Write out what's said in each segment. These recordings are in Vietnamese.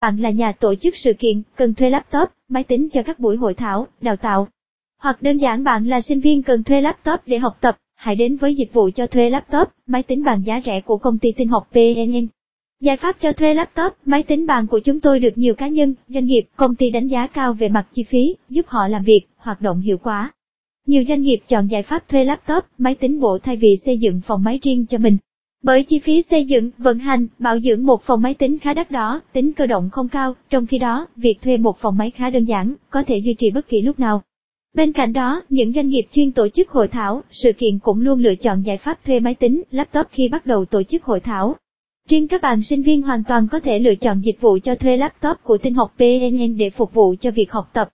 Bạn là nhà tổ chức sự kiện, cần thuê laptop, máy tính cho các buổi hội thảo, đào tạo. Hoặc đơn giản bạn là sinh viên cần thuê laptop để học tập, hãy đến với dịch vụ cho thuê laptop, máy tính bàn giá rẻ của công ty tin học PNN. Giải pháp cho thuê laptop, máy tính bàn của chúng tôi được nhiều cá nhân, doanh nghiệp, công ty đánh giá cao về mặt chi phí, giúp họ làm việc, hoạt động hiệu quả. Nhiều doanh nghiệp chọn giải pháp thuê laptop, máy tính bộ thay vì xây dựng phòng máy riêng cho mình. Bởi chi phí xây dựng, vận hành, bảo dưỡng một phòng máy tính khá đắt đỏ, tính cơ động không cao, trong khi đó, việc thuê một phòng máy khá đơn giản, có thể duy trì bất kỳ lúc nào. Bên cạnh đó, những doanh nghiệp chuyên tổ chức hội thảo, sự kiện cũng luôn lựa chọn giải pháp thuê máy tính, laptop khi bắt đầu tổ chức hội thảo. Riêng các bạn sinh viên hoàn toàn có thể lựa chọn dịch vụ cho thuê laptop của tinh học PNN để phục vụ cho việc học tập.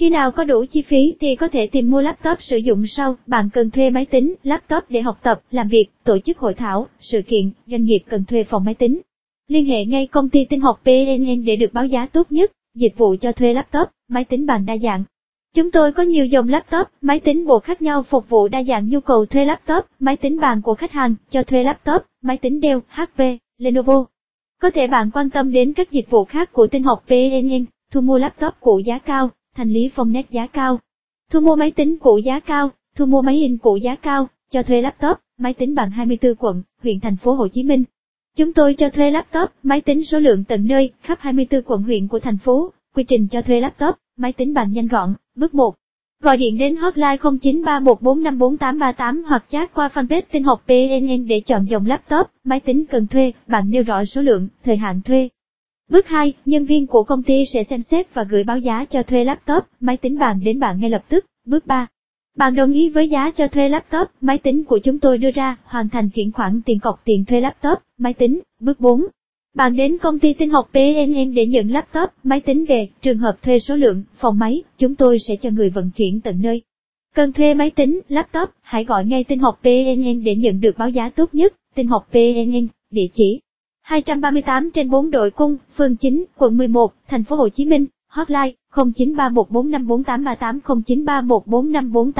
Khi nào có đủ chi phí thì có thể tìm mua laptop sử dụng sau, bạn cần thuê máy tính, laptop để học tập, làm việc, tổ chức hội thảo, sự kiện, doanh nghiệp cần thuê phòng máy tính. Liên hệ ngay công ty tinh học PNN để được báo giá tốt nhất, dịch vụ cho thuê laptop, máy tính bàn đa dạng. Chúng tôi có nhiều dòng laptop, máy tính bộ khác nhau phục vụ đa dạng nhu cầu thuê laptop, máy tính bàn của khách hàng, cho thuê laptop, máy tính Dell, HP, Lenovo. Có thể bạn quan tâm đến các dịch vụ khác của tinh học PNN, thu mua laptop cũ giá cao, thành lý phong nét giá cao. Thu mua máy tính cũ giá cao, thu mua máy in cũ giá cao, cho thuê laptop, máy tính bằng 24 quận, huyện thành phố Hồ Chí Minh. Chúng tôi cho thuê laptop, máy tính số lượng tận nơi, khắp 24 quận huyện của thành phố. Quy trình cho thuê laptop, máy tính bằng nhanh gọn. Bước 1. Gọi điện đến hotline 0931454838 hoặc chat qua fanpage Tin học PNN để chọn dòng laptop, máy tính cần thuê, bạn nêu rõ số lượng, thời hạn thuê. Bước 2, nhân viên của công ty sẽ xem xét và gửi báo giá cho thuê laptop, máy tính bàn đến bạn ngay lập tức. Bước 3, bạn đồng ý với giá cho thuê laptop, máy tính của chúng tôi đưa ra, hoàn thành chuyển khoản tiền cọc tiền thuê laptop, máy tính. Bước 4, bạn đến công ty tin học PNN để nhận laptop, máy tính về, trường hợp thuê số lượng, phòng máy, chúng tôi sẽ cho người vận chuyển tận nơi. Cần thuê máy tính, laptop, hãy gọi ngay tin học PNN để nhận được báo giá tốt nhất, tin học PNN, địa chỉ 238 trên 4 đội cung, phường 9, quận 11, thành phố Hồ Chí Minh, hotline 0931454838 09314548